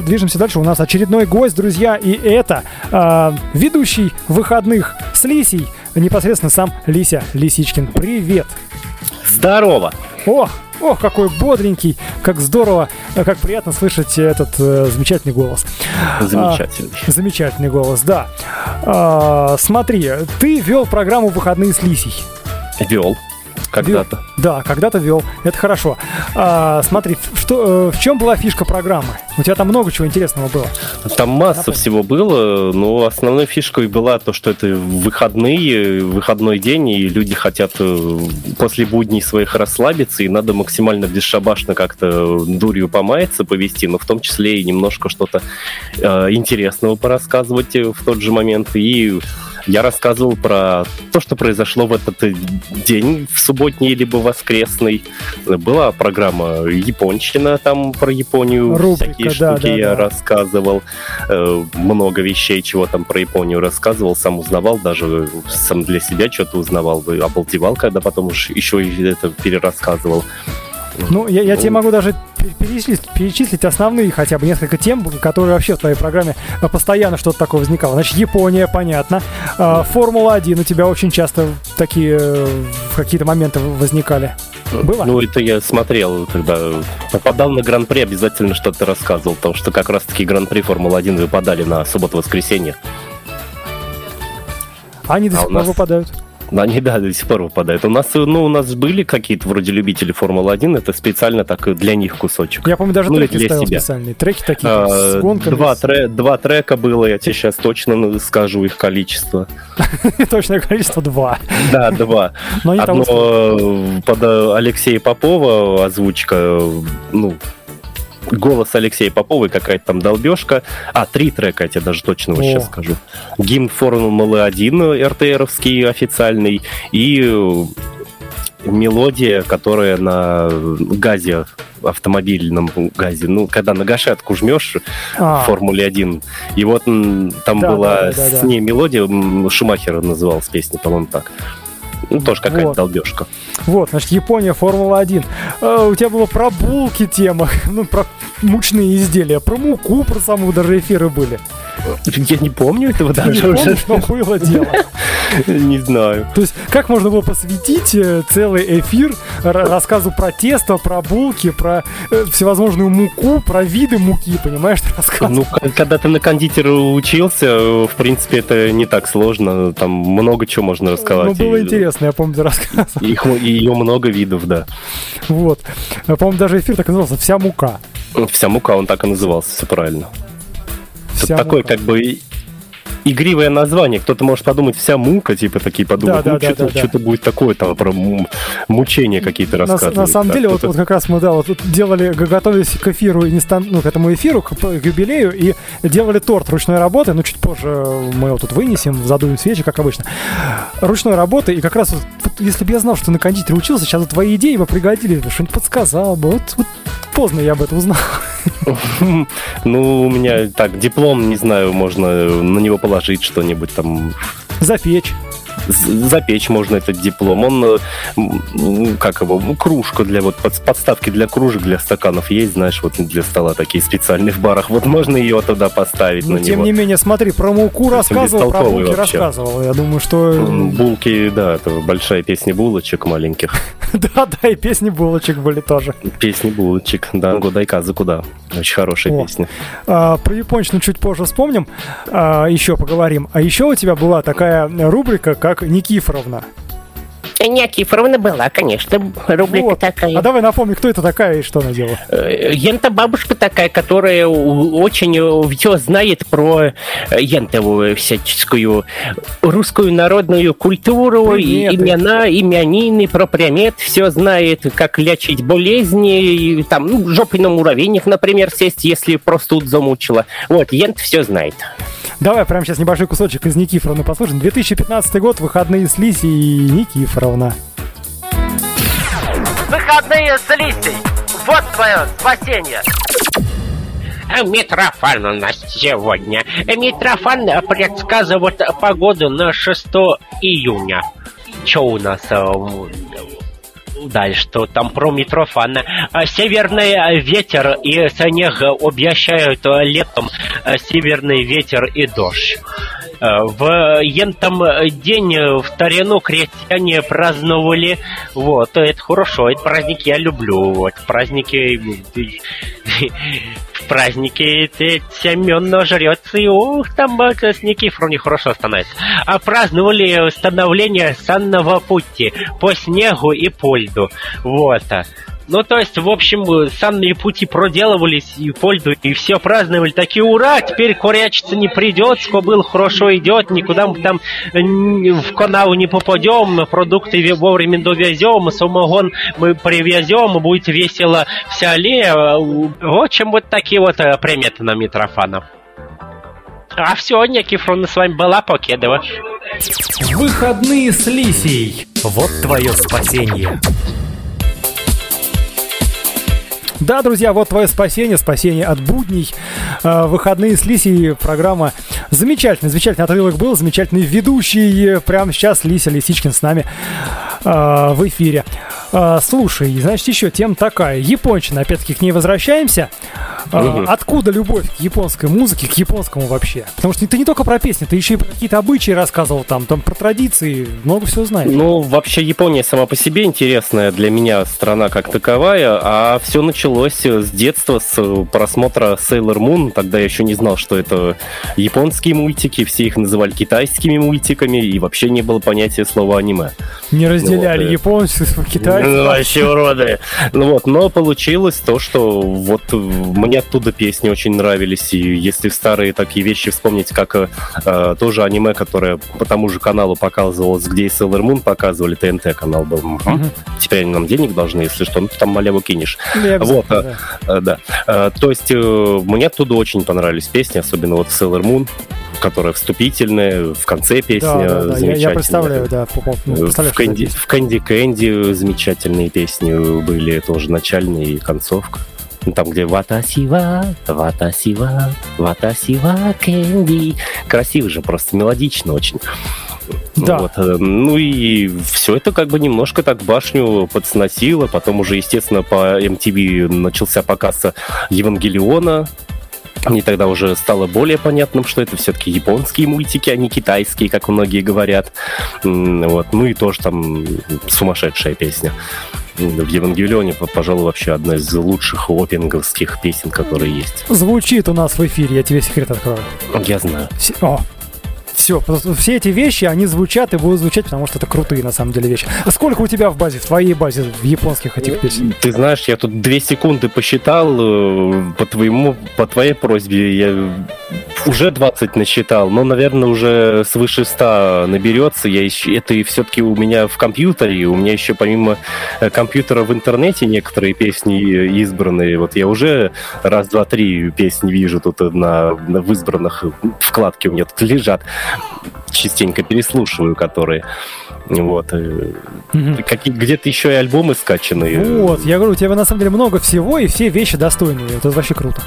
Движемся дальше. У нас очередной гость, друзья, и это э, ведущий выходных с Лисей, непосредственно сам Лися Лисичкин. Привет! Здорово! О, ох, какой бодренький, как здорово, как приятно слышать этот э, замечательный голос. Замечательный. А, замечательный голос, да. А, смотри, ты вел программу «Выходные с Лисей». Вел. Когда-то. Да, когда-то вел. Это хорошо. А, смотри, что, э, в чем была фишка программы? У тебя там много чего интересного было. Там масса Напомню. всего было, но основной фишкой была то, что это выходные, выходной день, и люди хотят э, после будней своих расслабиться, и надо максимально бесшабашно как-то дурью помаяться, повести, но в том числе и немножко что-то э, интересного порассказывать в тот же момент, и я рассказывал про то, что произошло в этот день, в субботний либо воскресный. Была программа «Японщина», там про Японию Рубрика, всякие да, штуки да, я да. рассказывал. Э, много вещей, чего там про Японию рассказывал, сам узнавал, даже сам для себя что-то узнавал, обалдевал, когда потом еще это перерассказывал. Ну, я, я тебе могу даже перечислить, перечислить основные хотя бы несколько тем, которые вообще в твоей программе э, постоянно что-то такое возникало. Значит, Япония, понятно. А, Формула-1 у тебя очень часто такие э, какие-то моменты возникали. Было? Ну, это я смотрел, когда попадал на Гран-при, обязательно что-то рассказывал, потому что как раз-таки Гран-при Формула-1 выпадали на субботу-воскресенье. Они до а сих пор выпадают? Они, да, до сих пор выпадают. У нас, ну, у нас были какие-то вроде любители Формулы-1, это специально так для них кусочек. Я помню, даже ну, треки ставил себя. специальные. Треки такие, а, с гонками. Два, тре, два трека было, я тебе сейчас точно скажу их количество. Точное количество два. Да, два. Одно под Алексея Попова озвучка, ну, голос Алексея Попова и какая-то там долбежка. А, три трека, я тебе даже точно вот сейчас скажу. Гимн Формулы-1 РТРовский официальный и э, мелодия, которая на газе, автомобильном газе, ну, когда на гашетку жмешь а. в Формуле 1, и вот там да, была да, да, с ней мелодия, Шумахера называлась песня, по-моему, так. Ну, тоже какая-то вот. долбежка. Вот, значит, Япония, Формула-1. А, у тебя было про булки тема, ну, про мучные изделия, про муку, про саму даже эфиры были. Я не помню этого Ты даже. Не помню, что было дело. Не знаю. То есть, как можно было посвятить э, целый эфир рассказу про тесто, про булки, про э, всевозможную муку, про виды муки, понимаешь, рассказ? Ну, когда ты на кондитера учился, э, в принципе, это не так сложно. Там много чего можно рассказать. Ну, было интересно, я помню, ты рассказывал. Их, ее много видов, да. Вот. По-моему, даже эфир так назывался «Вся мука». Вся мука, он так и назывался, все правильно. Вся такой мука. как бы игривое название. Кто-то может подумать, вся мука, типа такие подумают. Да, ну, да, что-то, да, что-то будет такое там про мучения какие-то рассказывать. На, на самом деле, вот, вот как раз мы, да, вот делали, готовились к эфиру, не стан, ну, к этому эфиру, к, к юбилею, и делали торт ручной работы, ну, чуть позже мы его тут вынесем, задуем свечи, как обычно. Ручной работы, и как раз вот, вот если бы я знал, что на кондитере учился, сейчас вот твои идеи бы пригодились, что-нибудь подсказал бы. Вот, вот поздно я об этом узнал. Ну, у меня так, диплом, не знаю, можно на него положить что-нибудь там. Запечь запечь можно этот диплом. Он, э, как его, ну, кружка для вот подставки для кружек, для стаканов есть, знаешь, вот для стола такие специальные в барах. Вот можно ее туда поставить Но, на тем него. не менее, смотри, про муку рассказывал, про булки вообще. рассказывал. Я думаю, что... Булки, да, это большая песня булочек маленьких. Да, да, и песни булочек были тоже. Песни булочек, да, Гудайка за куда. Очень хорошая песня. А, про японщину чуть позже вспомним, а, еще поговорим. А еще у тебя была такая рубрика, как Никифоровна. Никифоровна была, конечно, рубрика вот. такая. А давай напомни, кто это такая и что она делала? Ента э, бабушка такая, которая очень э, все знает про ентовую э, всяческую русскую народную культуру, Приметы. имена, именины, про примет, все знает, как лечить болезни, там, ну, жопой на муравейник, например, сесть, если простуд замучила. Вот, ент все знает. Давай прямо сейчас небольшой кусочек из Никифоровны послушаем. 2015 год, выходные с Лисей и Никифоровна. Выходные с Лисей! Вот твое спасение! Митрофан у нас сегодня. Митрофан предсказывает погоду на 6 июня. Что у нас? Э, да, что там про Митрофана. А, северный ветер и снег обещают летом северный ветер и дождь. В ентом день в старину крестьяне праздновали. Вот, это хорошо, это праздник я люблю. Вот, праздники в празднике Семен жрется, и ух, там с Никифором нехорошо становится. А праздновали становление санного пути по снегу и по льду. Вот. Ну, то есть, в общем, санные пути проделывались и пользу, и все праздновали. Такие, ура, теперь корячиться не придется, был хорошо идет, никуда мы там в канаву не попадем, продукты вовремя довезем, самогон мы привезем, будет весело в селе. В общем, вот такие вот э, приметы на Митрофана. А все, Никифоровна, с вами была Покедова. Выходные с Лисей. Вот твое спасение. Да, друзья, вот твое спасение, спасение от будней. Э, выходные с Лисей, программа замечательная, замечательный отрывок был, замечательный ведущий. Прямо сейчас Лися Лисичкин с нами э, в эфире. Э, слушай, значит, еще тема такая. Япончина, опять-таки, к ней возвращаемся. Угу. Откуда любовь к японской музыке, к японскому вообще? Потому что ты не только про песни, ты еще и про какие-то обычаи рассказывал там, там про традиции, много всего знаешь. Ну, вообще Япония сама по себе интересная для меня страна как таковая, а все началось с детства, с просмотра Sailor Moon. Тогда я еще не знал, что это японские мультики, все их называли китайскими мультиками, и вообще не было понятия слова аниме. Не разделяли вот, японцев и китайцев. Вообще уроды. Ну вот, но получилось то, что вот мне оттуда песни очень нравились. И если старые такие вещи вспомнить, как э, тоже аниме, которое по тому же каналу показывалось, где и Sailor Moon показывали, ТНТ канал был. Угу. Теперь они нам денег должны, если что, ну ты там маляву кинешь. Ну, вот, да. Э, да. Э, то есть э, мне оттуда очень понравились песни, особенно вот Sailor Moon которая вступительная, в конце песня да, да, да. Я, я представляю, да. Ну, представляю, в, Кэнди, в Кэнди Кэнди замечательные песни были, тоже начальная и концовка. Ну, там, где ватасива, ватасива, ватасива, кэнди. Красиво же, просто мелодично очень. Да. Вот. Э, ну и все это как бы немножко так башню подсносило. Потом уже, естественно, по MTV начался показ Евангелиона. И тогда уже стало более понятным, что это все-таки японские мультики, а не китайские, как многие говорят. Вот. Ну и тоже там сумасшедшая песня в Евангелионе, пожалуй, вообще одна из лучших опинговских песен, которые есть. Звучит у нас в эфире, я тебе секрет открою. Я знаю. О, все, все эти вещи, они звучат и будут звучать, потому что это крутые на самом деле вещи. А сколько у тебя в базе, в твоей базе, в японских этих песен? Ты знаешь, я тут две секунды посчитал э, по твоему, по твоей просьбе, я уже 20 насчитал, но, наверное, уже свыше 100 наберется. Я еще, это и все-таки у меня в компьютере, у меня еще помимо э, компьютера в интернете некоторые песни избранные. Вот я уже раз, два, три песни вижу тут на, на в избранных вкладке у меня тут лежат частенько переслушиваю, которые. Вот. Угу. Какие, где-то еще и альбомы скачаны. Вот, я говорю, у тебя на самом деле много всего, и все вещи достойные. Это вообще круто.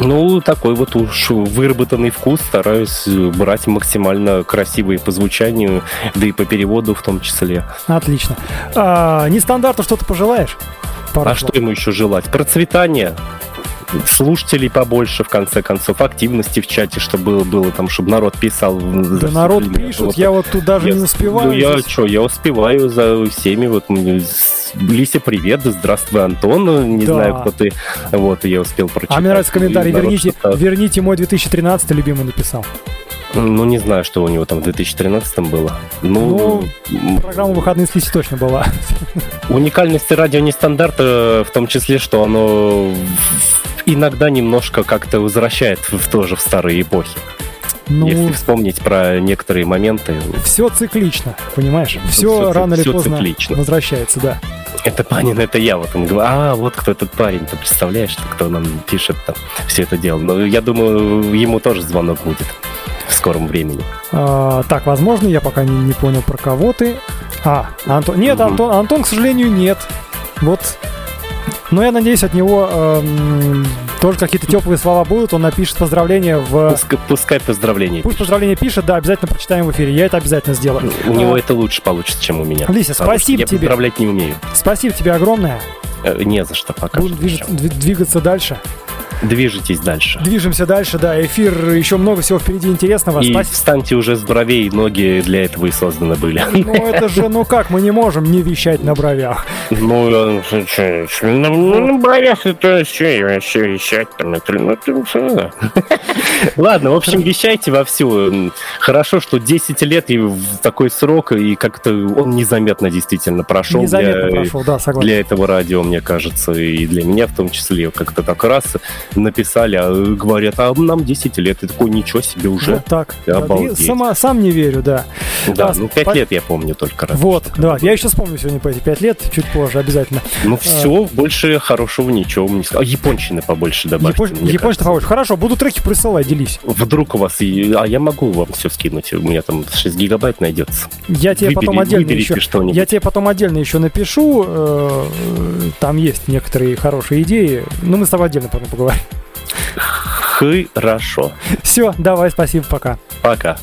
Ну, такой вот уж выработанный вкус. Стараюсь брать максимально красивые по звучанию, да и по переводу в том числе. Отлично. А, нестандартно что-то пожелаешь? Пару а слов. что ему еще желать? Процветание, слушателей побольше, в конце концов, активности в чате, чтобы было, было там, чтобы народ писал. Да народ пишет, вот. я вот тут даже я, не успеваю. Ну, я что, я успеваю за всеми, вот Лися, привет, здравствуй, Антон, не да. знаю, кто ты, вот, я успел прочитать. А мне нравится комментарий, верните, верните мой 2013 любимый написал. Ну, не знаю, что у него там в 2013 было. Ну, ну программа «Выходные с Лиси» точно была. Уникальность радио нестандарта в том числе, что оно иногда немножко как-то возвращает в, тоже в старые эпохи. Ну, Если вспомнить про некоторые моменты. Все циклично, понимаешь? Все, все рано все или поздно циклично. возвращается, да. Это Панин, это я. Вот он говорит, а, вот кто этот парень, ты представляешь, кто нам пишет там все это дело. Но я думаю, ему тоже звонок будет в скором времени. А, так, возможно, я пока не, не понял, про кого ты. А, Антон. Нет, угу. Антон, Антон, к сожалению, нет. Вот но я надеюсь, от него э, Тоже какие-то теплые слова будут, он напишет поздравления в... Пускай, пускай поздравления Пусть поздравления пишет, да, обязательно прочитаем в эфире, я это обязательно сделаю. У него А, это лучше получится, чем у меня. Лися, спасибо я тебе. поздравлять не умею. Спасибо тебе огромное. Э, Не за что пока. Будем движ- двигаться дальше. Движетесь дальше. Движемся дальше, да. Эфир, еще много всего впереди интересного. И Спасибо. встаньте уже с бровей, ноги для этого и созданы были. Ну это же, ну как, мы не можем не вещать на бровях. Ну, э, ну, боясь, это все, вещать там, это, ну. Ладно, в общем, вещайте вовсю. Хорошо, что 10 лет и в такой срок, и как-то он незаметно действительно прошел Незаметно для, прошел, да, согласен. для этого радио, мне кажется, и для меня в том числе. Как-то так раз написали, а говорят, а нам 10 лет. И такой, ничего себе уже. Вот так. Обалдеть. и сама, сам не верю, да. Да, Да, ну 5 спа- лет я помню только раз. Вот, да. Я еще вспомню сегодня по эти пять лет, чуть позже обязательно. Ну все, больше хорошего ничего не сказал. А японщины побольше добавьте. Япон... кажется. побольше. Хорошо, буду треки присылать, делись. Вдруг у вас... А я могу вам все скинуть. У меня там 6 гигабайт найдется. Я тебе Выбери- потом отдельно еще. Я тебе потом отдельно еще напишу. э, Там есть некоторые хорошие идеи. Ну, мы с тобой отдельно потом поговорим. Хорошо. Все, давай, спасибо, пока. Пока.